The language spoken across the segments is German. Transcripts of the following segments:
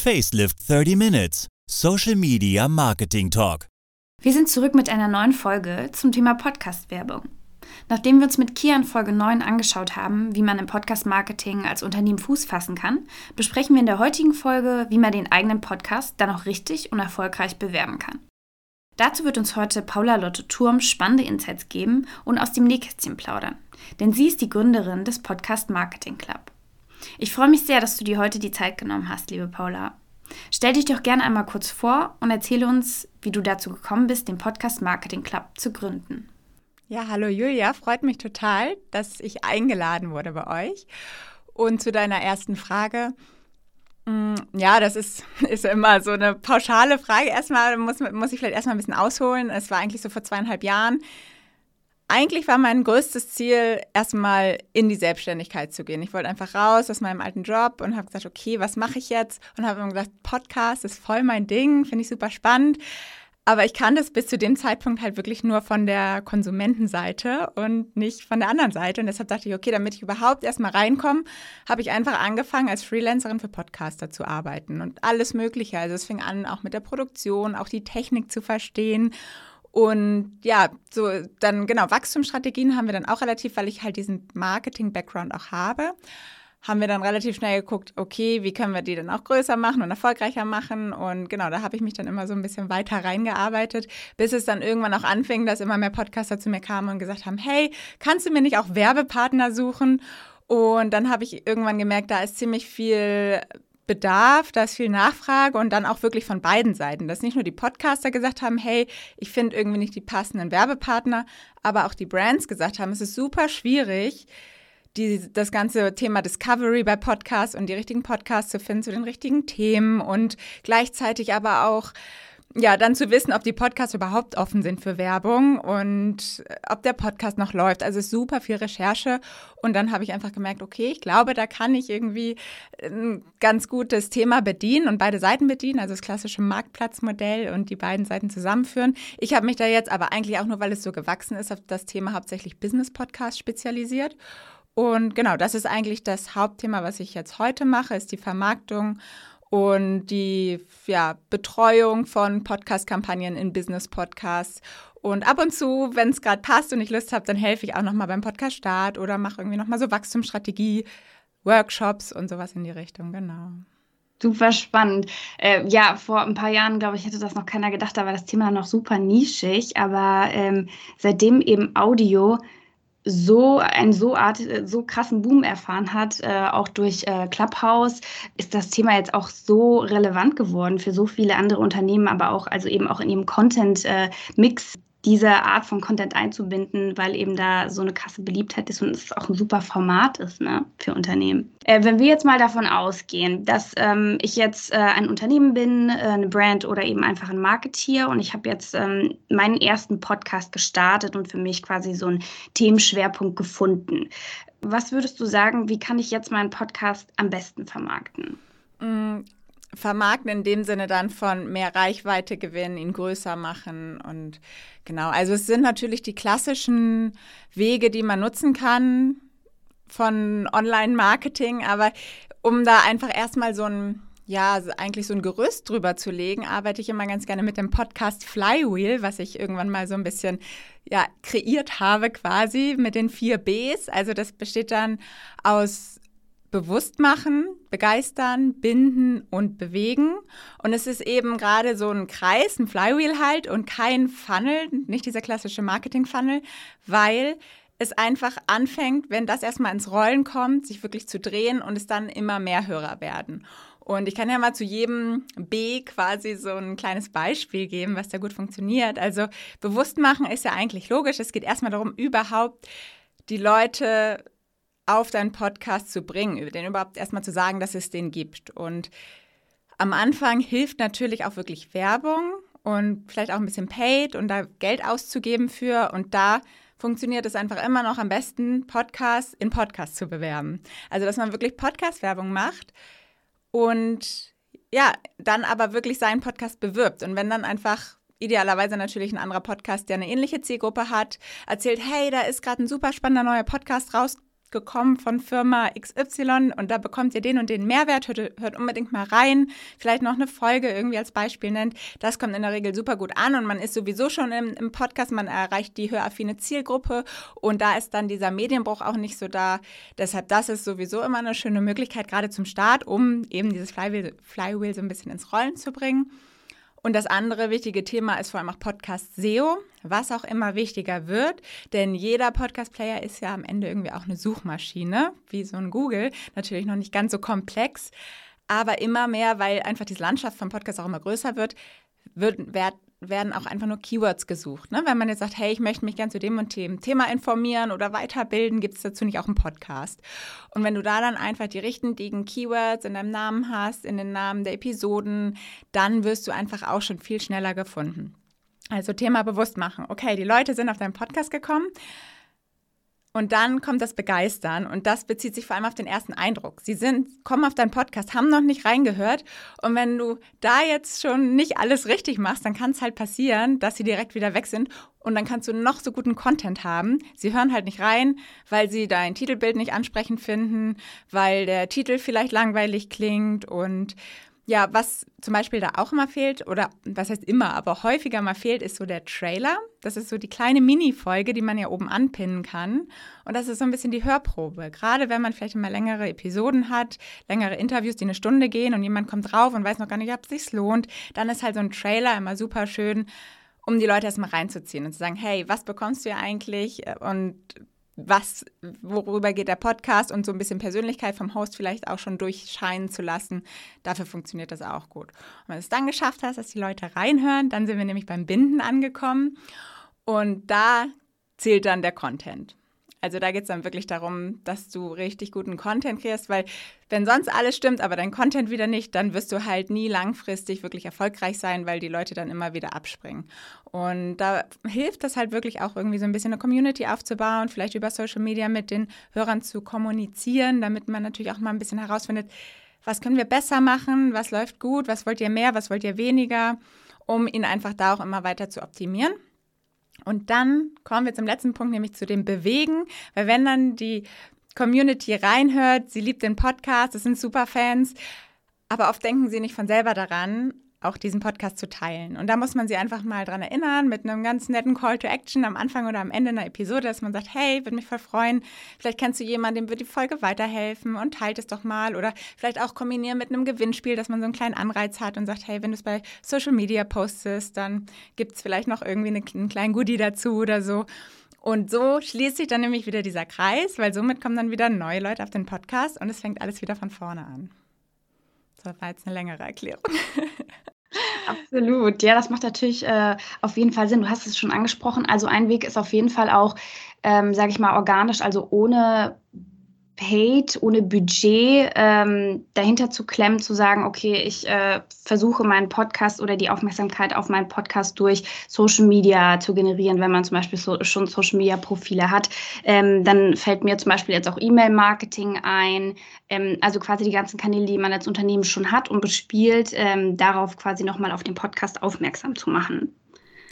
Facelift 30 Minutes. Social Media Marketing Talk. Wir sind zurück mit einer neuen Folge zum Thema Podcast-Werbung. Nachdem wir uns mit Kia in Folge 9 angeschaut haben, wie man im Podcast-Marketing als Unternehmen Fuß fassen kann, besprechen wir in der heutigen Folge, wie man den eigenen Podcast dann auch richtig und erfolgreich bewerben kann. Dazu wird uns heute Paula Lotte Turm spannende Insights geben und aus dem Nähkästchen plaudern. Denn sie ist die Gründerin des Podcast Marketing Club. Ich freue mich sehr, dass du dir heute die Zeit genommen hast, liebe Paula. Stell dich doch gerne einmal kurz vor und erzähle uns, wie du dazu gekommen bist, den Podcast Marketing Club zu gründen. Ja, hallo Julia, freut mich total, dass ich eingeladen wurde bei euch. Und zu deiner ersten Frage. Mm, ja, das ist, ist immer so eine pauschale Frage. Erstmal muss, muss ich vielleicht erstmal ein bisschen ausholen. Es war eigentlich so vor zweieinhalb Jahren eigentlich war mein größtes Ziel, erstmal in die Selbstständigkeit zu gehen. Ich wollte einfach raus aus meinem alten Job und habe gesagt, okay, was mache ich jetzt? Und habe immer gesagt, Podcast ist voll mein Ding, finde ich super spannend. Aber ich kann das bis zu dem Zeitpunkt halt wirklich nur von der Konsumentenseite und nicht von der anderen Seite. Und deshalb dachte ich, okay, damit ich überhaupt erstmal reinkomme, habe ich einfach angefangen, als Freelancerin für Podcaster zu arbeiten und alles Mögliche. Also es fing an, auch mit der Produktion, auch die Technik zu verstehen und ja, so dann genau, Wachstumsstrategien haben wir dann auch relativ, weil ich halt diesen Marketing-Background auch habe, haben wir dann relativ schnell geguckt, okay, wie können wir die dann auch größer machen und erfolgreicher machen. Und genau, da habe ich mich dann immer so ein bisschen weiter reingearbeitet, bis es dann irgendwann auch anfing, dass immer mehr Podcaster zu mir kamen und gesagt haben, hey, kannst du mir nicht auch Werbepartner suchen? Und dann habe ich irgendwann gemerkt, da ist ziemlich viel Bedarf, da ist viel Nachfrage und dann auch wirklich von beiden Seiten. Dass nicht nur die Podcaster gesagt haben, hey, ich finde irgendwie nicht die passenden Werbepartner, aber auch die Brands gesagt haben, es ist super schwierig, die, das ganze Thema Discovery bei Podcasts und die richtigen Podcasts zu finden zu den richtigen Themen und gleichzeitig aber auch ja, dann zu wissen, ob die Podcasts überhaupt offen sind für Werbung und äh, ob der Podcast noch läuft. Also super viel Recherche. Und dann habe ich einfach gemerkt, okay, ich glaube, da kann ich irgendwie ein ganz gutes Thema bedienen und beide Seiten bedienen, also das klassische Marktplatzmodell und die beiden Seiten zusammenführen. Ich habe mich da jetzt aber eigentlich auch nur, weil es so gewachsen ist, auf das Thema hauptsächlich Business Podcast spezialisiert. Und genau, das ist eigentlich das Hauptthema, was ich jetzt heute mache, ist die Vermarktung und die ja, Betreuung von Podcast-Kampagnen in Business-Podcasts. Und ab und zu, wenn es gerade passt und ich Lust habe, dann helfe ich auch nochmal beim Podcast-Start oder mache irgendwie nochmal so Wachstumsstrategie, Workshops und sowas in die Richtung, genau. Super spannend. Äh, ja, vor ein paar Jahren, glaube ich, hätte das noch keiner gedacht, da war das Thema noch super nischig, aber ähm, seitdem eben Audio so einen so, Art, so krassen Boom erfahren hat, äh, auch durch äh, Clubhouse, ist das Thema jetzt auch so relevant geworden für so viele andere Unternehmen, aber auch also eben auch in ihrem Content-Mix. Diese Art von Content einzubinden, weil eben da so eine krasse Beliebtheit ist und es auch ein super Format ist ne, für Unternehmen. Äh, wenn wir jetzt mal davon ausgehen, dass ähm, ich jetzt äh, ein Unternehmen bin, äh, eine Brand oder eben einfach ein Marketeer und ich habe jetzt ähm, meinen ersten Podcast gestartet und für mich quasi so einen Themenschwerpunkt gefunden. Was würdest du sagen, wie kann ich jetzt meinen Podcast am besten vermarkten? Vermarkten in dem Sinne dann von mehr Reichweite gewinnen, ihn größer machen und genau. Also es sind natürlich die klassischen Wege, die man nutzen kann von Online-Marketing, aber um da einfach erstmal so ein ja, eigentlich so ein Gerüst drüber zu legen, arbeite ich immer ganz gerne mit dem Podcast Flywheel, was ich irgendwann mal so ein bisschen ja, kreiert habe quasi mit den vier Bs. Also das besteht dann aus bewusst machen, begeistern, binden und bewegen. Und es ist eben gerade so ein Kreis, ein Flywheel halt und kein Funnel, nicht dieser klassische Marketing-Funnel, weil es einfach anfängt, wenn das erstmal ins Rollen kommt, sich wirklich zu drehen und es dann immer mehr Hörer werden. Und ich kann ja mal zu jedem B quasi so ein kleines Beispiel geben, was da gut funktioniert. Also bewusst machen ist ja eigentlich logisch. Es geht erstmal darum, überhaupt die Leute auf deinen Podcast zu bringen, den überhaupt erstmal zu sagen, dass es den gibt. Und am Anfang hilft natürlich auch wirklich Werbung und vielleicht auch ein bisschen Paid und da Geld auszugeben für. Und da funktioniert es einfach immer noch am besten, Podcasts in Podcasts zu bewerben. Also, dass man wirklich Podcast-Werbung macht und ja, dann aber wirklich seinen Podcast bewirbt. Und wenn dann einfach idealerweise natürlich ein anderer Podcast, der eine ähnliche Zielgruppe hat, erzählt, hey, da ist gerade ein super spannender neuer Podcast raus, gekommen von Firma XY und da bekommt ihr den und den Mehrwert, hört, hört unbedingt mal rein, vielleicht noch eine Folge irgendwie als Beispiel nennt. Das kommt in der Regel super gut an und man ist sowieso schon im, im Podcast, man erreicht die höraffine Zielgruppe und da ist dann dieser Medienbruch auch nicht so da. Deshalb, das ist sowieso immer eine schöne Möglichkeit, gerade zum Start, um eben dieses Flywheel, Flywheel so ein bisschen ins Rollen zu bringen. Und das andere wichtige Thema ist vor allem auch Podcast SEO, was auch immer wichtiger wird, denn jeder Podcast-Player ist ja am Ende irgendwie auch eine Suchmaschine, wie so ein Google, natürlich noch nicht ganz so komplex, aber immer mehr, weil einfach diese Landschaft vom Podcast auch immer größer wird, wird, werden auch einfach nur Keywords gesucht. Ne? Wenn man jetzt sagt, hey, ich möchte mich gern zu dem und dem Thema informieren oder weiterbilden, gibt es dazu nicht auch einen Podcast. Und wenn du da dann einfach die richtigen Keywords in deinem Namen hast, in den Namen der Episoden, dann wirst du einfach auch schon viel schneller gefunden. Also Thema bewusst machen. Okay, die Leute sind auf deinen Podcast gekommen. Und dann kommt das Begeistern und das bezieht sich vor allem auf den ersten Eindruck. Sie sind, kommen auf deinen Podcast, haben noch nicht reingehört und wenn du da jetzt schon nicht alles richtig machst, dann kann es halt passieren, dass sie direkt wieder weg sind und dann kannst du noch so guten Content haben. Sie hören halt nicht rein, weil sie dein Titelbild nicht ansprechend finden, weil der Titel vielleicht langweilig klingt und ja, was zum Beispiel da auch immer fehlt, oder was heißt immer, aber häufiger mal fehlt, ist so der Trailer. Das ist so die kleine Mini-Folge, die man ja oben anpinnen kann. Und das ist so ein bisschen die Hörprobe. Gerade wenn man vielleicht immer längere Episoden hat, längere Interviews, die eine Stunde gehen und jemand kommt drauf und weiß noch gar nicht, ob es sich lohnt, dann ist halt so ein Trailer immer super schön, um die Leute erstmal reinzuziehen und zu sagen, hey, was bekommst du ja eigentlich? Und was, worüber geht der Podcast und so ein bisschen Persönlichkeit vom Host vielleicht auch schon durchscheinen zu lassen. Dafür funktioniert das auch gut. Und wenn du es dann geschafft hast, dass die Leute reinhören, dann sind wir nämlich beim Binden angekommen und da zählt dann der Content. Also da geht es dann wirklich darum, dass du richtig guten Content kriegst, weil wenn sonst alles stimmt, aber dein Content wieder nicht, dann wirst du halt nie langfristig wirklich erfolgreich sein, weil die Leute dann immer wieder abspringen. Und da hilft das halt wirklich auch irgendwie so ein bisschen eine Community aufzubauen, vielleicht über Social Media mit den Hörern zu kommunizieren, damit man natürlich auch mal ein bisschen herausfindet, was können wir besser machen, was läuft gut, was wollt ihr mehr, was wollt ihr weniger, um ihn einfach da auch immer weiter zu optimieren. Und dann kommen wir zum letzten Punkt, nämlich zu dem Bewegen, weil wenn dann die Community reinhört, sie liebt den Podcast, es sind super Fans, aber oft denken sie nicht von selber daran, auch diesen Podcast zu teilen. Und da muss man sie einfach mal dran erinnern, mit einem ganz netten Call to Action am Anfang oder am Ende einer Episode, dass man sagt, hey, würde mich voll freuen, vielleicht kennst du jemanden, dem wird die Folge weiterhelfen und teilt es doch mal. Oder vielleicht auch kombinieren mit einem Gewinnspiel, dass man so einen kleinen Anreiz hat und sagt, hey, wenn du es bei Social Media postest, dann gibt es vielleicht noch irgendwie eine, einen kleinen Goodie dazu oder so. Und so schließt sich dann nämlich wieder dieser Kreis, weil somit kommen dann wieder neue Leute auf den Podcast und es fängt alles wieder von vorne an. Das war jetzt eine längere Erklärung. Absolut. Ja, das macht natürlich äh, auf jeden Fall Sinn. Du hast es schon angesprochen. Also ein Weg ist auf jeden Fall auch, ähm, sage ich mal, organisch, also ohne paid, ohne Budget ähm, dahinter zu klemmen, zu sagen, okay, ich äh, versuche meinen Podcast oder die Aufmerksamkeit auf meinen Podcast durch Social Media zu generieren, wenn man zum Beispiel so, schon Social Media Profile hat. Ähm, dann fällt mir zum Beispiel jetzt auch E-Mail-Marketing ein, ähm, also quasi die ganzen Kanäle, die man als Unternehmen schon hat und bespielt, ähm, darauf quasi nochmal auf den Podcast aufmerksam zu machen.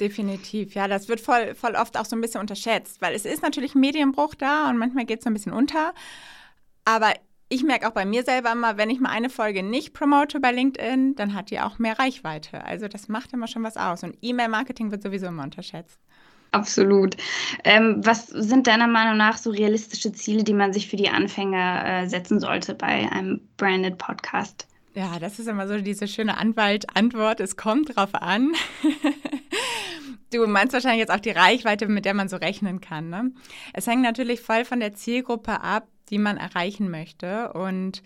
Definitiv, ja, das wird voll, voll oft auch so ein bisschen unterschätzt, weil es ist natürlich Medienbruch da und manchmal geht es so ein bisschen unter. Aber ich merke auch bei mir selber immer, wenn ich mal eine Folge nicht promote bei LinkedIn, dann hat die auch mehr Reichweite. Also das macht immer schon was aus. Und E-Mail-Marketing wird sowieso immer unterschätzt. Absolut. Ähm, was sind deiner Meinung nach so realistische Ziele, die man sich für die Anfänger äh, setzen sollte bei einem Branded Podcast? Ja, das ist immer so diese schöne Anwalt-Antwort. Es kommt drauf an. du meinst wahrscheinlich jetzt auch die Reichweite, mit der man so rechnen kann. Ne? Es hängt natürlich voll von der Zielgruppe ab, die man erreichen möchte und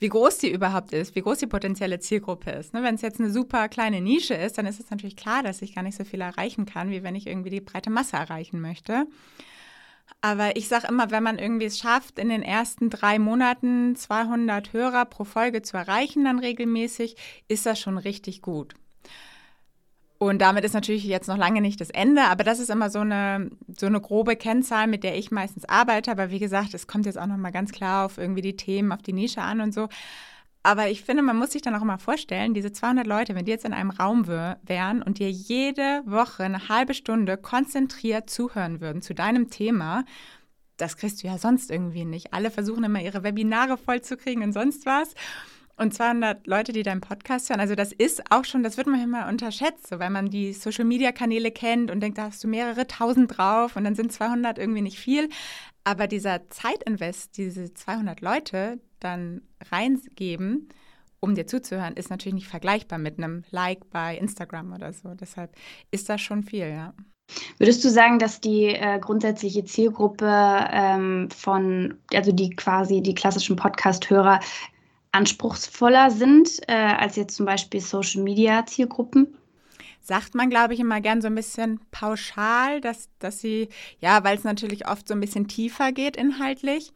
wie groß die überhaupt ist, wie groß die potenzielle Zielgruppe ist. Ne, wenn es jetzt eine super kleine Nische ist, dann ist es natürlich klar, dass ich gar nicht so viel erreichen kann, wie wenn ich irgendwie die breite Masse erreichen möchte. Aber ich sage immer, wenn man irgendwie es schafft, in den ersten drei Monaten 200 Hörer pro Folge zu erreichen, dann regelmäßig, ist das schon richtig gut. Und damit ist natürlich jetzt noch lange nicht das Ende, aber das ist immer so eine, so eine grobe Kennzahl, mit der ich meistens arbeite. Aber wie gesagt, es kommt jetzt auch nochmal ganz klar auf irgendwie die Themen, auf die Nische an und so. Aber ich finde, man muss sich dann auch immer vorstellen, diese 200 Leute, wenn die jetzt in einem Raum wären und dir jede Woche eine halbe Stunde konzentriert zuhören würden zu deinem Thema, das kriegst du ja sonst irgendwie nicht. Alle versuchen immer ihre Webinare vollzukriegen und sonst was. Und 200 Leute, die deinen Podcast hören, also das ist auch schon, das wird man immer unterschätzt, so, weil man die Social-Media-Kanäle kennt und denkt, da hast du mehrere tausend drauf und dann sind 200 irgendwie nicht viel. Aber dieser Zeitinvest, diese 200 Leute dann reingeben, um dir zuzuhören, ist natürlich nicht vergleichbar mit einem Like bei Instagram oder so. Deshalb ist das schon viel, ja. Würdest du sagen, dass die äh, grundsätzliche Zielgruppe ähm, von, also die quasi die klassischen Podcast-Hörer anspruchsvoller sind äh, als jetzt zum Beispiel Social-Media-Zielgruppen? Sagt man, glaube ich, immer gern so ein bisschen pauschal, dass, dass sie, ja, weil es natürlich oft so ein bisschen tiefer geht inhaltlich.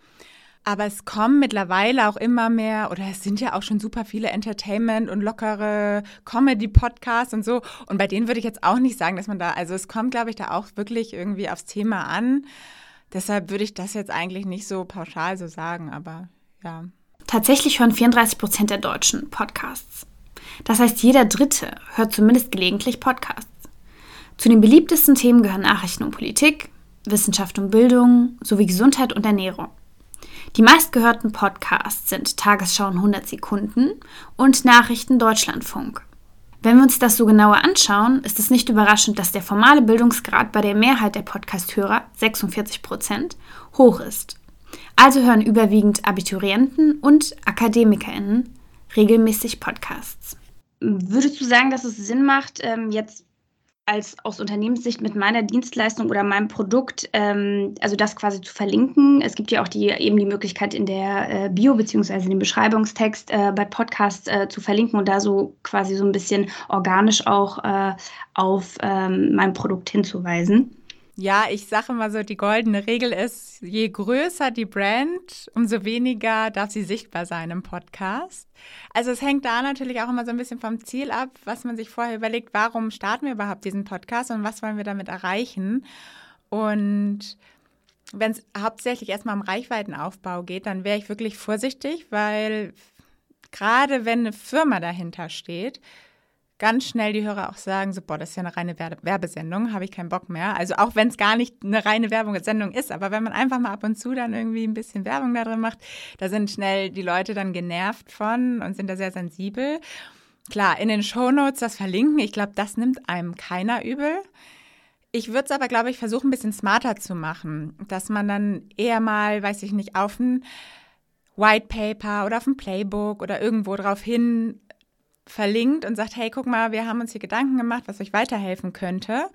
Aber es kommen mittlerweile auch immer mehr, oder es sind ja auch schon super viele Entertainment- und lockere Comedy-Podcasts und so. Und bei denen würde ich jetzt auch nicht sagen, dass man da, also es kommt, glaube ich, da auch wirklich irgendwie aufs Thema an. Deshalb würde ich das jetzt eigentlich nicht so pauschal so sagen, aber ja. Tatsächlich hören 34 Prozent der Deutschen Podcasts. Das heißt, jeder Dritte hört zumindest gelegentlich Podcasts. Zu den beliebtesten Themen gehören Nachrichten und Politik, Wissenschaft und Bildung sowie Gesundheit und Ernährung. Die meistgehörten Podcasts sind Tagesschau in 100 Sekunden und Nachrichten Deutschlandfunk. Wenn wir uns das so genauer anschauen, ist es nicht überraschend, dass der formale Bildungsgrad bei der Mehrheit der Podcast-Hörer, 46 Prozent, hoch ist. Also hören überwiegend Abiturienten und AkademikerInnen regelmäßig Podcasts. Würdest du sagen, dass es Sinn macht, ähm, jetzt als aus Unternehmenssicht mit meiner Dienstleistung oder meinem Produkt, ähm, also das quasi zu verlinken. Es gibt ja auch die, eben die Möglichkeit in der äh, Bio in dem Beschreibungstext äh, bei Podcasts äh, zu verlinken und da so quasi so ein bisschen organisch auch äh, auf ähm, mein Produkt hinzuweisen. Ja, ich sage mal so, die goldene Regel ist, je größer die Brand, umso weniger darf sie sichtbar sein im Podcast. Also es hängt da natürlich auch immer so ein bisschen vom Ziel ab, was man sich vorher überlegt, warum starten wir überhaupt diesen Podcast und was wollen wir damit erreichen. Und wenn es hauptsächlich erstmal um Reichweitenaufbau geht, dann wäre ich wirklich vorsichtig, weil gerade wenn eine Firma dahinter steht, ganz schnell die Hörer auch sagen, so, boah, das ist ja eine reine Werbesendung, habe ich keinen Bock mehr. Also auch wenn es gar nicht eine reine Werbesendung ist, aber wenn man einfach mal ab und zu dann irgendwie ein bisschen Werbung da drin macht, da sind schnell die Leute dann genervt von und sind da sehr sensibel. Klar, in den Shownotes das verlinken, ich glaube, das nimmt einem keiner übel. Ich würde es aber, glaube ich, versuchen, ein bisschen smarter zu machen, dass man dann eher mal, weiß ich nicht, auf ein White Paper oder auf ein Playbook oder irgendwo drauf hin verlinkt und sagt, hey, guck mal, wir haben uns hier Gedanken gemacht, was euch weiterhelfen könnte.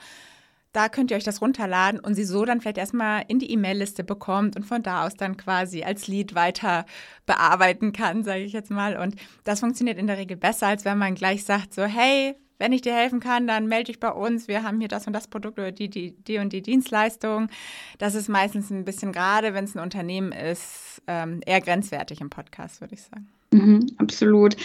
Da könnt ihr euch das runterladen und sie so dann vielleicht erstmal in die E-Mail-Liste bekommt und von da aus dann quasi als Lead weiter bearbeiten kann, sage ich jetzt mal. Und das funktioniert in der Regel besser, als wenn man gleich sagt, so, hey, wenn ich dir helfen kann, dann melde dich bei uns. Wir haben hier das und das Produkt oder die, die, die und die Dienstleistung. Das ist meistens ein bisschen gerade, wenn es ein Unternehmen ist, ähm, eher grenzwertig im Podcast, würde ich sagen. Mhm, absolut.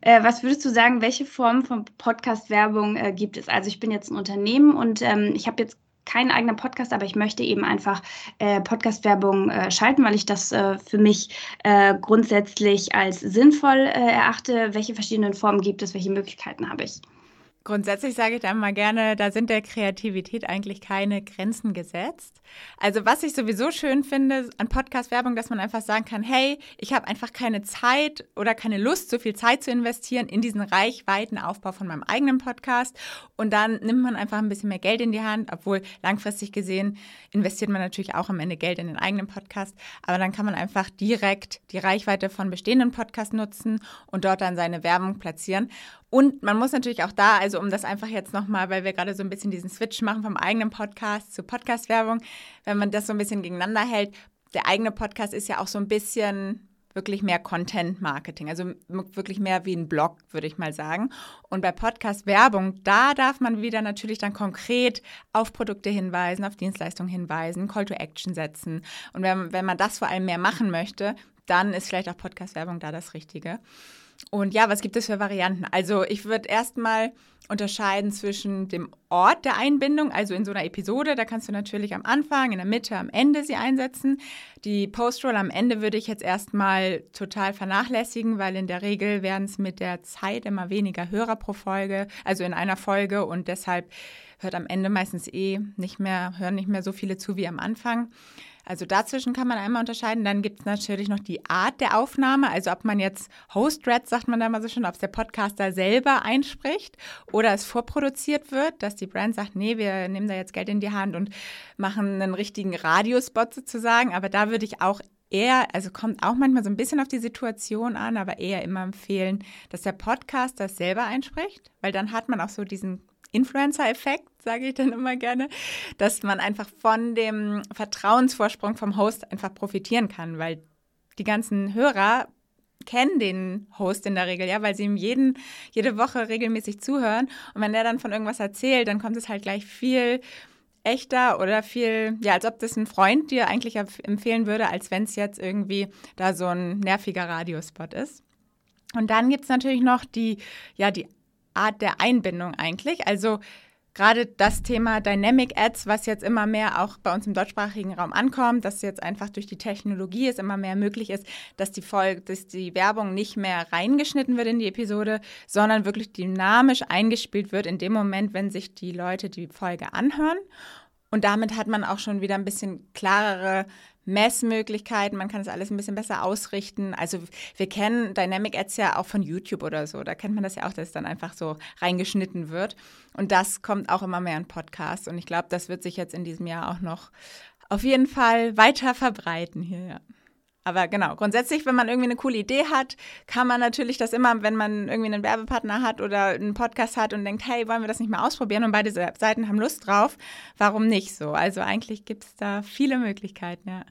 Äh, was würdest du sagen, welche Form von Podcast-Werbung äh, gibt es? Also ich bin jetzt ein Unternehmen und ähm, ich habe jetzt keinen eigenen Podcast, aber ich möchte eben einfach äh, Podcast-Werbung äh, schalten, weil ich das äh, für mich äh, grundsätzlich als sinnvoll erachte. Welche verschiedenen Formen gibt es? Welche Möglichkeiten habe ich? Grundsätzlich sage ich da mal gerne, da sind der Kreativität eigentlich keine Grenzen gesetzt. Also was ich sowieso schön finde an Podcast-Werbung, dass man einfach sagen kann, hey, ich habe einfach keine Zeit oder keine Lust, so viel Zeit zu investieren in diesen Reichweitenaufbau von meinem eigenen Podcast. Und dann nimmt man einfach ein bisschen mehr Geld in die Hand, obwohl langfristig gesehen investiert man natürlich auch am Ende Geld in den eigenen Podcast. Aber dann kann man einfach direkt die Reichweite von bestehenden Podcasts nutzen und dort dann seine Werbung platzieren. Und man muss natürlich auch da, also um das einfach jetzt nochmal, weil wir gerade so ein bisschen diesen Switch machen vom eigenen Podcast zu Podcast-Werbung, wenn man das so ein bisschen gegeneinander hält, der eigene Podcast ist ja auch so ein bisschen wirklich mehr Content-Marketing, also wirklich mehr wie ein Blog, würde ich mal sagen. Und bei Podcast-Werbung, da darf man wieder natürlich dann konkret auf Produkte hinweisen, auf Dienstleistungen hinweisen, Call to Action setzen. Und wenn, wenn man das vor allem mehr machen möchte, dann ist vielleicht auch Podcast-Werbung da das Richtige. Und ja, was gibt es für Varianten? Also ich würde erstmal unterscheiden zwischen dem Ort der Einbindung, also in so einer Episode, da kannst du natürlich am Anfang, in der Mitte, am Ende sie einsetzen. Die Postroll am Ende würde ich jetzt erstmal total vernachlässigen, weil in der Regel werden es mit der Zeit immer weniger Hörer pro Folge, also in einer Folge und deshalb hört am Ende meistens eh nicht mehr, hören nicht mehr so viele zu wie am Anfang. Also dazwischen kann man einmal unterscheiden. Dann gibt es natürlich noch die Art der Aufnahme, also ob man jetzt Host-Red, sagt man da mal so schön, ob es der Podcaster selber einspricht oder es vorproduziert wird, dass die Brand sagt, nee, wir nehmen da jetzt Geld in die Hand und machen einen richtigen Radiospot sozusagen. Aber da würde ich auch eher, also kommt auch manchmal so ein bisschen auf die Situation an, aber eher immer empfehlen, dass der Podcaster selber einspricht, weil dann hat man auch so diesen Influencer-Effekt, sage ich dann immer gerne, dass man einfach von dem Vertrauensvorsprung vom Host einfach profitieren kann, weil die ganzen Hörer kennen den Host in der Regel, ja, weil sie ihm jeden, jede Woche regelmäßig zuhören. Und wenn der dann von irgendwas erzählt, dann kommt es halt gleich viel echter oder viel, ja, als ob das ein Freund dir eigentlich empfehlen würde, als wenn es jetzt irgendwie da so ein nerviger Radiospot ist. Und dann gibt es natürlich noch die, ja, die Art der Einbindung eigentlich. Also gerade das Thema Dynamic Ads, was jetzt immer mehr auch bei uns im deutschsprachigen Raum ankommt, dass jetzt einfach durch die Technologie es immer mehr möglich ist, dass die Folge, dass die Werbung nicht mehr reingeschnitten wird in die Episode, sondern wirklich dynamisch eingespielt wird in dem Moment, wenn sich die Leute die Folge anhören. Und damit hat man auch schon wieder ein bisschen klarere Messmöglichkeiten, man kann das alles ein bisschen besser ausrichten. Also wir kennen Dynamic Ads ja auch von YouTube oder so. Da kennt man das ja auch, dass es dann einfach so reingeschnitten wird. Und das kommt auch immer mehr in Podcasts. Und ich glaube, das wird sich jetzt in diesem Jahr auch noch auf jeden Fall weiter verbreiten hier. Ja. Aber genau, grundsätzlich, wenn man irgendwie eine coole Idee hat, kann man natürlich das immer, wenn man irgendwie einen Werbepartner hat oder einen Podcast hat und denkt, hey, wollen wir das nicht mal ausprobieren und beide Seiten haben Lust drauf, warum nicht so? Also eigentlich gibt es da viele Möglichkeiten, ja.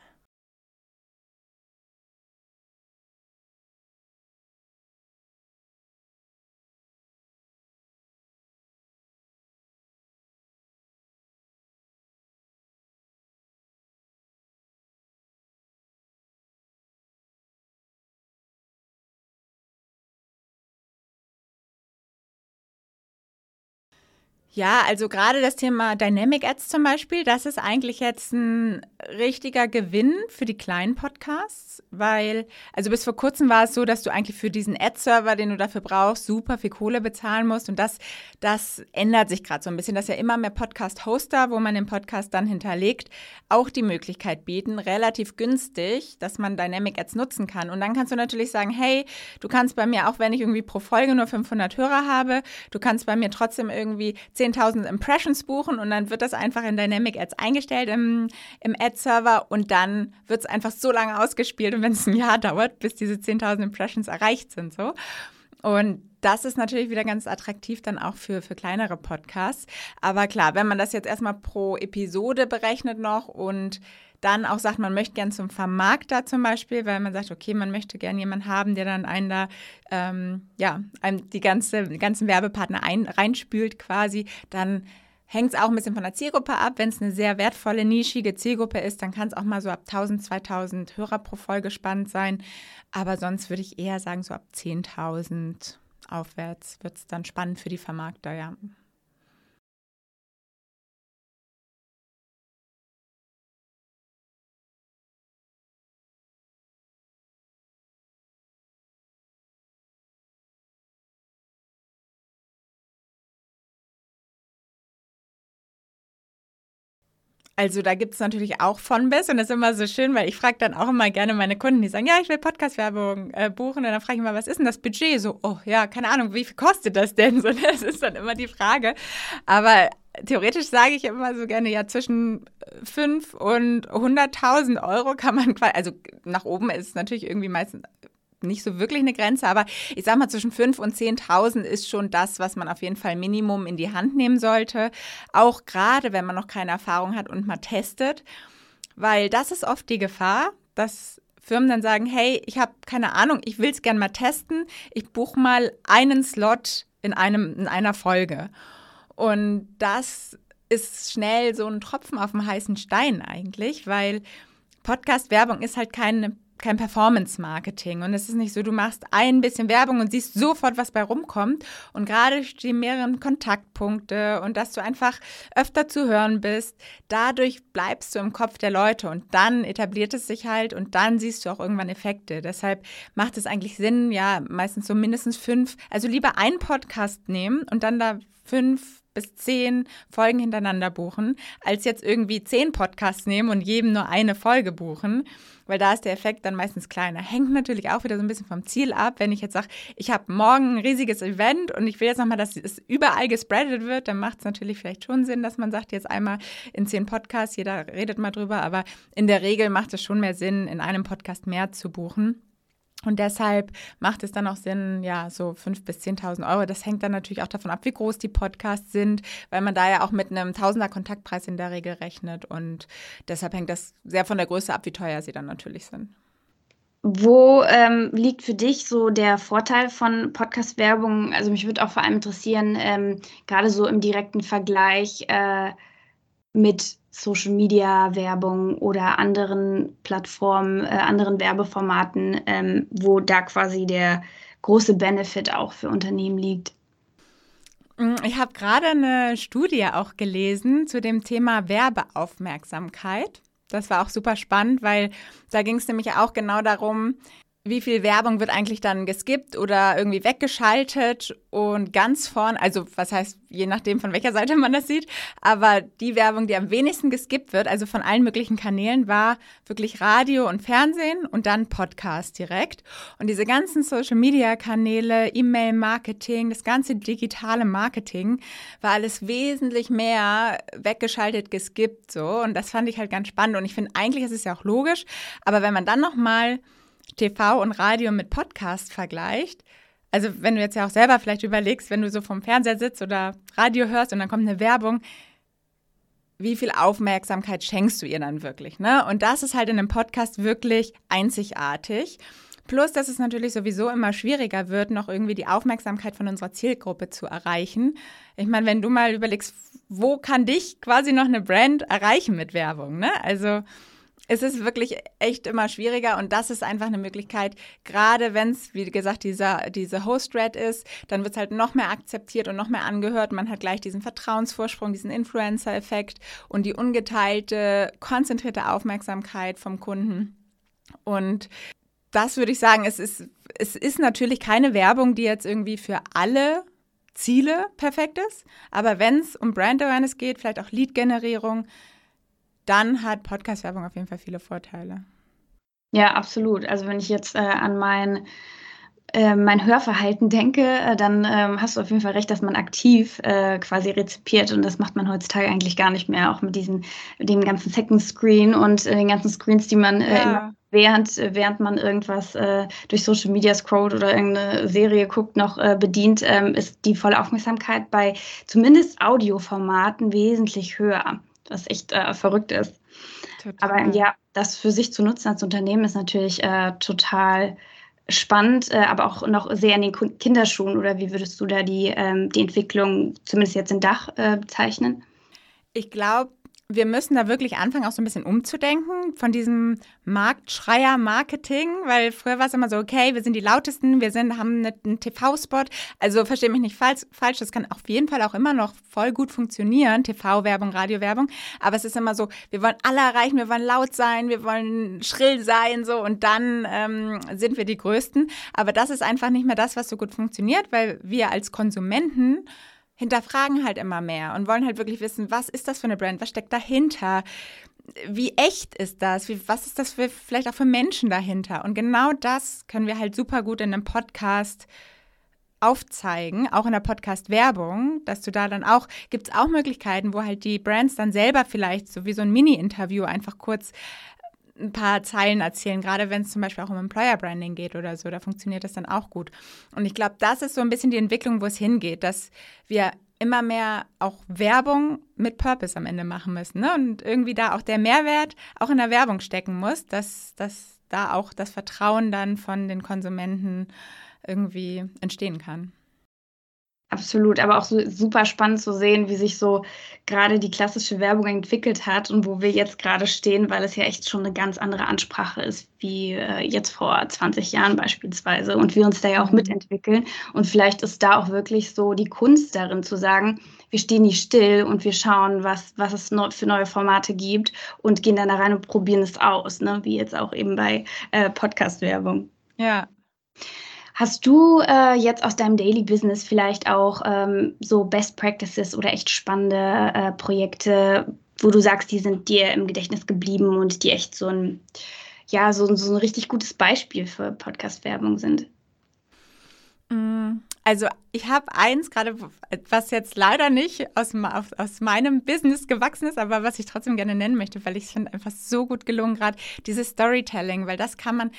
Ja, also gerade das Thema Dynamic Ads zum Beispiel, das ist eigentlich jetzt ein richtiger Gewinn für die kleinen Podcasts, weil, also bis vor kurzem war es so, dass du eigentlich für diesen Ad-Server, den du dafür brauchst, super viel Kohle bezahlen musst. Und das, das ändert sich gerade so ein bisschen, dass ja immer mehr Podcast-Hoster, wo man den Podcast dann hinterlegt, auch die Möglichkeit bieten, relativ günstig, dass man Dynamic Ads nutzen kann. Und dann kannst du natürlich sagen, hey, du kannst bei mir, auch wenn ich irgendwie pro Folge nur 500 Hörer habe, du kannst bei mir trotzdem irgendwie 10.000 Impressions buchen und dann wird das einfach in Dynamic Ads eingestellt im, im Ad-Server und dann wird es einfach so lange ausgespielt und wenn es ein Jahr dauert, bis diese 10.000 Impressions erreicht sind, so. Und das ist natürlich wieder ganz attraktiv dann auch für, für kleinere Podcasts. Aber klar, wenn man das jetzt erstmal pro Episode berechnet noch und dann auch sagt, man möchte gern zum Vermarkter zum Beispiel, weil man sagt, okay, man möchte gern jemanden haben, der dann einen da, ähm, ja, einem die ganze, die ganzen Werbepartner ein, reinspült quasi, dann hängt es auch ein bisschen von der Zielgruppe ab. Wenn es eine sehr wertvolle, nischige Zielgruppe ist, dann kann es auch mal so ab 1000, 2000 Hörer pro Folge spannend sein. Aber sonst würde ich eher sagen, so ab 10.000 aufwärts wird es dann spannend für die Vermarkter, ja. Also da gibt es natürlich auch von bis und das ist immer so schön, weil ich frage dann auch immer gerne meine Kunden, die sagen, ja, ich will Podcast-Werbung äh, buchen und dann frage ich mal, was ist denn das Budget? So, oh ja, keine Ahnung, wie viel kostet das denn? So, das ist dann immer die Frage. Aber theoretisch sage ich immer so gerne, ja, zwischen 5 und 100.000 Euro kann man, also nach oben ist es natürlich irgendwie meistens nicht so wirklich eine Grenze, aber ich sag mal, zwischen 5.000 und 10.000 ist schon das, was man auf jeden Fall Minimum in die Hand nehmen sollte. Auch gerade, wenn man noch keine Erfahrung hat und mal testet, weil das ist oft die Gefahr, dass Firmen dann sagen, hey, ich habe keine Ahnung, ich will es gerne mal testen, ich buche mal einen Slot in, einem, in einer Folge. Und das ist schnell so ein Tropfen auf dem heißen Stein eigentlich, weil Podcast-Werbung ist halt keine kein Performance-Marketing. Und es ist nicht so, du machst ein bisschen Werbung und siehst sofort, was bei rumkommt. Und gerade die mehreren Kontaktpunkte und dass du einfach öfter zu hören bist, dadurch bleibst du im Kopf der Leute und dann etabliert es sich halt und dann siehst du auch irgendwann Effekte. Deshalb macht es eigentlich Sinn, ja, meistens so mindestens fünf, also lieber einen Podcast nehmen und dann da fünf bis zehn Folgen hintereinander buchen, als jetzt irgendwie zehn Podcasts nehmen und jedem nur eine Folge buchen, weil da ist der Effekt dann meistens kleiner. Hängt natürlich auch wieder so ein bisschen vom Ziel ab. Wenn ich jetzt sage, ich habe morgen ein riesiges Event und ich will jetzt nochmal, dass es überall gespreadet wird, dann macht es natürlich vielleicht schon Sinn, dass man sagt, jetzt einmal in zehn Podcasts, jeder redet mal drüber, aber in der Regel macht es schon mehr Sinn, in einem Podcast mehr zu buchen. Und deshalb macht es dann auch Sinn, ja, so 5.000 bis 10.000 Euro. Das hängt dann natürlich auch davon ab, wie groß die Podcasts sind, weil man da ja auch mit einem Tausender Kontaktpreis in der Regel rechnet. Und deshalb hängt das sehr von der Größe ab, wie teuer sie dann natürlich sind. Wo ähm, liegt für dich so der Vorteil von Podcast-Werbung? Also mich würde auch vor allem interessieren, ähm, gerade so im direkten Vergleich äh, mit Social Media Werbung oder anderen Plattformen, äh, anderen Werbeformaten, ähm, wo da quasi der große Benefit auch für Unternehmen liegt. Mm, ich habe gerade eine Studie auch gelesen zu dem Thema Werbeaufmerksamkeit. Das war auch super spannend, weil da ging es nämlich auch genau darum, wie viel Werbung wird eigentlich dann geskippt oder irgendwie weggeschaltet und ganz vorn, also was heißt, je nachdem von welcher Seite man das sieht, aber die Werbung, die am wenigsten geskippt wird, also von allen möglichen Kanälen, war wirklich Radio und Fernsehen und dann Podcast direkt. Und diese ganzen Social-Media-Kanäle, E-Mail-Marketing, das ganze digitale Marketing, war alles wesentlich mehr weggeschaltet, geskippt so. Und das fand ich halt ganz spannend. Und ich finde, eigentlich ist es ja auch logisch, aber wenn man dann nochmal TV und Radio mit Podcast vergleicht, also wenn du jetzt ja auch selber vielleicht überlegst, wenn du so vom Fernseher sitzt oder Radio hörst und dann kommt eine Werbung, wie viel Aufmerksamkeit schenkst du ihr dann wirklich? Ne? Und das ist halt in einem Podcast wirklich einzigartig. Plus, dass es natürlich sowieso immer schwieriger wird, noch irgendwie die Aufmerksamkeit von unserer Zielgruppe zu erreichen. Ich meine, wenn du mal überlegst, wo kann dich quasi noch eine Brand erreichen mit Werbung? Ne? Also es ist wirklich echt immer schwieriger und das ist einfach eine Möglichkeit, gerade wenn es, wie gesagt, dieser, diese Host-Red ist, dann wird es halt noch mehr akzeptiert und noch mehr angehört. Man hat gleich diesen Vertrauensvorsprung, diesen Influencer-Effekt und die ungeteilte, konzentrierte Aufmerksamkeit vom Kunden. Und das würde ich sagen, es ist, es ist natürlich keine Werbung, die jetzt irgendwie für alle Ziele perfekt ist. Aber wenn es um Brand Awareness geht, vielleicht auch Lead-Generierung, dann hat Podcast-Werbung auf jeden Fall viele Vorteile. Ja, absolut. Also wenn ich jetzt äh, an mein, äh, mein Hörverhalten denke, äh, dann ähm, hast du auf jeden Fall recht, dass man aktiv äh, quasi rezipiert und das macht man heutzutage eigentlich gar nicht mehr, auch mit diesen, dem ganzen Second Screen und äh, den ganzen Screens, die man äh, ja. während, während man irgendwas durch Social Media scrollt oder irgendeine Serie guckt, noch bedient, ähm, ist die volle Aufmerksamkeit bei zumindest Audioformaten wesentlich höher was echt äh, verrückt ist. Total. Aber ja, das für sich zu nutzen als Unternehmen ist natürlich äh, total spannend, äh, aber auch noch sehr in den Kinderschuhen. Oder wie würdest du da die, ähm, die Entwicklung, zumindest jetzt in Dach, äh, bezeichnen? Ich glaube, wir müssen da wirklich anfangen, auch so ein bisschen umzudenken von diesem Marktschreier-Marketing, weil früher war es immer so, okay, wir sind die lautesten, wir sind, haben einen TV-Spot. Also verstehe mich nicht falsch, falsch, das kann auf jeden Fall auch immer noch voll gut funktionieren, TV-Werbung, Radio-Werbung. Aber es ist immer so, wir wollen alle erreichen, wir wollen laut sein, wir wollen schrill sein, so und dann ähm, sind wir die Größten. Aber das ist einfach nicht mehr das, was so gut funktioniert, weil wir als Konsumenten hinterfragen halt immer mehr und wollen halt wirklich wissen, was ist das für eine Brand, was steckt dahinter, wie echt ist das, wie, was ist das für, vielleicht auch für Menschen dahinter. Und genau das können wir halt super gut in einem Podcast aufzeigen, auch in der Podcast-Werbung, dass du da dann auch, gibt es auch Möglichkeiten, wo halt die Brands dann selber vielleicht so wie so ein Mini-Interview einfach kurz ein paar Zeilen erzählen, gerade wenn es zum Beispiel auch um Employer Branding geht oder so, da funktioniert das dann auch gut. Und ich glaube, das ist so ein bisschen die Entwicklung, wo es hingeht, dass wir immer mehr auch Werbung mit Purpose am Ende machen müssen. Ne? Und irgendwie da auch der Mehrwert auch in der Werbung stecken muss, dass, dass da auch das Vertrauen dann von den Konsumenten irgendwie entstehen kann. Absolut, aber auch so super spannend zu sehen, wie sich so gerade die klassische Werbung entwickelt hat und wo wir jetzt gerade stehen, weil es ja echt schon eine ganz andere Ansprache ist, wie äh, jetzt vor 20 Jahren beispielsweise und wir uns da ja auch mhm. mitentwickeln. Und vielleicht ist da auch wirklich so die Kunst darin zu sagen, wir stehen nicht still und wir schauen, was, was es für neue Formate gibt und gehen dann da rein und probieren es aus, ne? wie jetzt auch eben bei äh, Podcast-Werbung. Ja, Hast du äh, jetzt aus deinem Daily Business vielleicht auch ähm, so Best Practices oder echt spannende äh, Projekte, wo du sagst, die sind dir im Gedächtnis geblieben und die echt so ein, ja, so, so ein richtig gutes Beispiel für Podcast-Werbung sind? Mm, also ich habe eins gerade, was jetzt leider nicht aus, aus meinem Business gewachsen ist, aber was ich trotzdem gerne nennen möchte, weil ich es finde einfach so gut gelungen gerade, dieses Storytelling, weil das kann man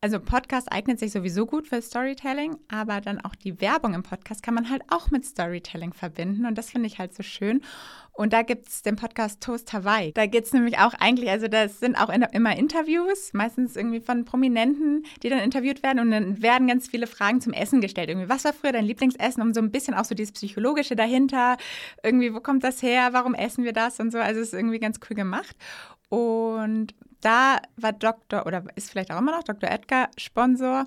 also Podcast eignet sich sowieso gut für Storytelling, aber dann auch die Werbung im Podcast kann man halt auch mit Storytelling verbinden und das finde ich halt so schön. Und da gibt es den Podcast Toast Hawaii. Da geht es nämlich auch eigentlich, also das sind auch in, immer Interviews, meistens irgendwie von Prominenten, die dann interviewt werden und dann werden ganz viele Fragen zum Essen gestellt. Irgendwie, was war früher dein Lieblingsessen? Um so ein bisschen auch so dieses Psychologische dahinter. Irgendwie, wo kommt das her? Warum essen wir das? Und so. Also es ist irgendwie ganz cool gemacht. Und da war Dr. oder ist vielleicht auch immer noch Dr. Edgar Sponsor.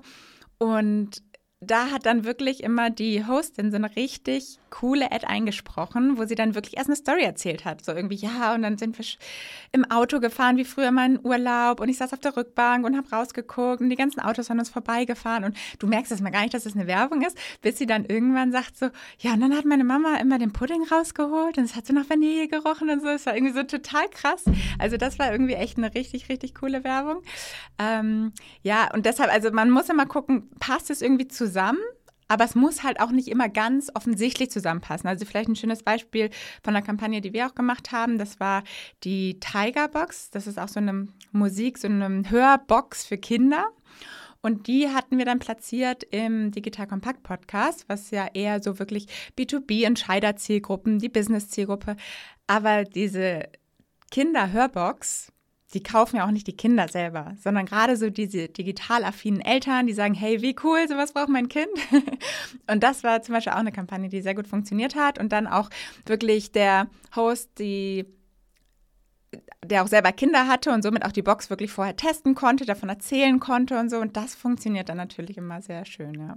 Und da hat dann wirklich immer die Hostin so eine richtig coole Ad eingesprochen, wo sie dann wirklich erst eine Story erzählt hat. So irgendwie, ja, und dann sind wir im Auto gefahren, wie früher mal in Urlaub. Und ich saß auf der Rückbank und habe rausgeguckt und die ganzen Autos sind uns vorbeigefahren. Und du merkst es mal gar nicht, dass es das eine Werbung ist, bis sie dann irgendwann sagt so, ja, und dann hat meine Mama immer den Pudding rausgeholt und es hat so nach Vanille gerochen und so. Es war irgendwie so total krass. Also das war irgendwie echt eine richtig, richtig coole Werbung. Ähm, ja, und deshalb, also man muss immer gucken, passt es irgendwie zusammen? Aber es muss halt auch nicht immer ganz offensichtlich zusammenpassen. Also vielleicht ein schönes Beispiel von einer Kampagne, die wir auch gemacht haben, das war die Tiger Box. Das ist auch so eine Musik, so eine Hörbox für Kinder. Und die hatten wir dann platziert im Digital Kompakt Podcast, was ja eher so wirklich B2B-Entscheider-Zielgruppen, die Business-Zielgruppe. Aber diese Kinder-Hörbox die kaufen ja auch nicht die Kinder selber, sondern gerade so diese digital affinen Eltern, die sagen, hey, wie cool, sowas braucht mein Kind. und das war zum Beispiel auch eine Kampagne, die sehr gut funktioniert hat. Und dann auch wirklich der Host, die der auch selber Kinder hatte und somit auch die Box wirklich vorher testen konnte, davon erzählen konnte und so. Und das funktioniert dann natürlich immer sehr schön, ja.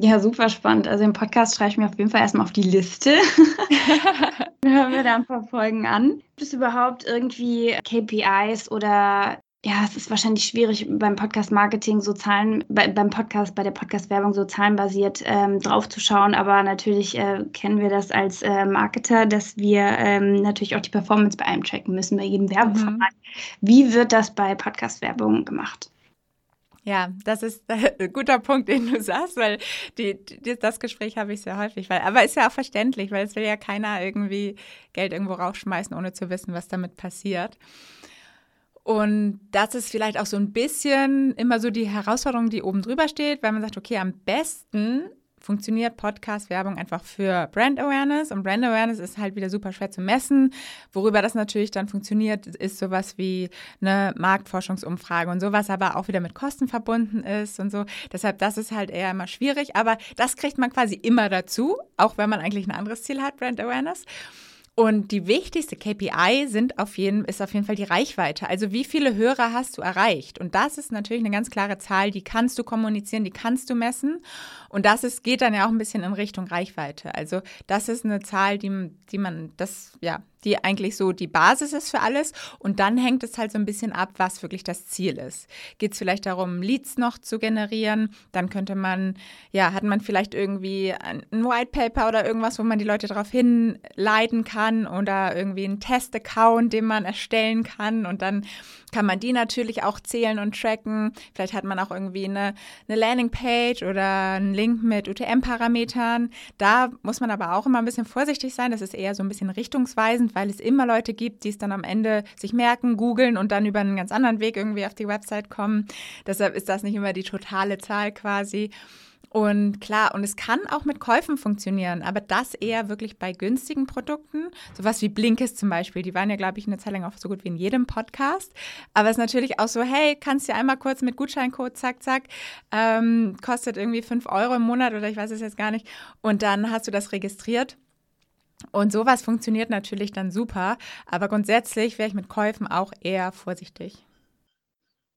Ja, super spannend. Also den Podcast schreibe ich mir auf jeden Fall erstmal auf die Liste. Hören wir da ein paar Folgen an. Gibt es überhaupt irgendwie KPIs oder ja, es ist wahrscheinlich schwierig beim Podcast-Marketing so Zahlen, bei, beim Podcast, bei der Podcast-Werbung so zahlenbasiert ähm, draufzuschauen, aber natürlich äh, kennen wir das als äh, Marketer, dass wir ähm, natürlich auch die Performance bei einem tracken müssen, bei jedem Werbeformat. Mhm. Wie wird das bei Podcast-Werbung gemacht? Ja, das ist ein guter Punkt, den du sagst, weil die, die, das Gespräch habe ich sehr häufig. Weil, aber ist ja auch verständlich, weil es will ja keiner irgendwie Geld irgendwo rausschmeißen, ohne zu wissen, was damit passiert. Und das ist vielleicht auch so ein bisschen immer so die Herausforderung, die oben drüber steht, weil man sagt, okay, am besten funktioniert Podcast-Werbung einfach für Brand Awareness. Und Brand Awareness ist halt wieder super schwer zu messen. Worüber das natürlich dann funktioniert, ist sowas wie eine Marktforschungsumfrage und sowas, aber auch wieder mit Kosten verbunden ist und so. Deshalb, das ist halt eher immer schwierig. Aber das kriegt man quasi immer dazu, auch wenn man eigentlich ein anderes Ziel hat, Brand Awareness. Und die wichtigste KPI sind auf jeden, ist auf jeden Fall die Reichweite. Also wie viele Hörer hast du erreicht? Und das ist natürlich eine ganz klare Zahl, die kannst du kommunizieren, die kannst du messen. Und das ist, geht dann ja auch ein bisschen in Richtung Reichweite. Also das ist eine Zahl, die, die man, das, ja, die eigentlich so die Basis ist für alles. Und dann hängt es halt so ein bisschen ab, was wirklich das Ziel ist. Geht es vielleicht darum, Leads noch zu generieren? Dann könnte man, ja, hat man vielleicht irgendwie ein White Paper oder irgendwas, wo man die Leute darauf hinleiten kann oder irgendwie einen Test-Account, den man erstellen kann. Und dann kann man die natürlich auch zählen und tracken. Vielleicht hat man auch irgendwie eine, eine Landingpage oder einen Link mit UTM-Parametern. Da muss man aber auch immer ein bisschen vorsichtig sein. Das ist eher so ein bisschen richtungsweisend, weil es immer Leute gibt, die es dann am Ende sich merken, googeln und dann über einen ganz anderen Weg irgendwie auf die Website kommen. Deshalb ist das nicht immer die totale Zahl quasi. Und klar, und es kann auch mit Käufen funktionieren, aber das eher wirklich bei günstigen Produkten. Sowas wie Blinkist zum Beispiel, die waren ja, glaube ich, eine Zeit lang auch so gut wie in jedem Podcast. Aber es ist natürlich auch so, hey, kannst du einmal kurz mit Gutscheincode, zack, zack, ähm, kostet irgendwie 5 Euro im Monat oder ich weiß es jetzt gar nicht. Und dann hast du das registriert. Und sowas funktioniert natürlich dann super, aber grundsätzlich wäre ich mit Käufen auch eher vorsichtig.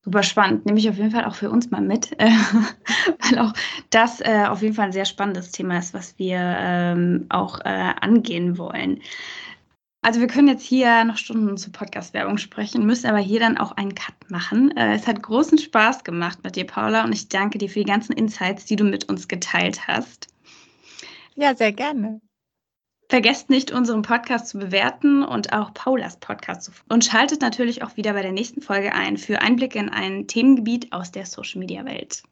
Super spannend, nehme ich auf jeden Fall auch für uns mal mit, äh, weil auch das äh, auf jeden Fall ein sehr spannendes Thema ist, was wir ähm, auch äh, angehen wollen. Also wir können jetzt hier noch Stunden zur Podcast-Werbung sprechen, müssen aber hier dann auch einen Cut machen. Äh, es hat großen Spaß gemacht mit dir, Paula, und ich danke dir für die ganzen Insights, die du mit uns geteilt hast. Ja, sehr gerne. Vergesst nicht, unseren Podcast zu bewerten und auch Paulas Podcast zu Und schaltet natürlich auch wieder bei der nächsten Folge ein für Einblicke in ein Themengebiet aus der Social-Media-Welt.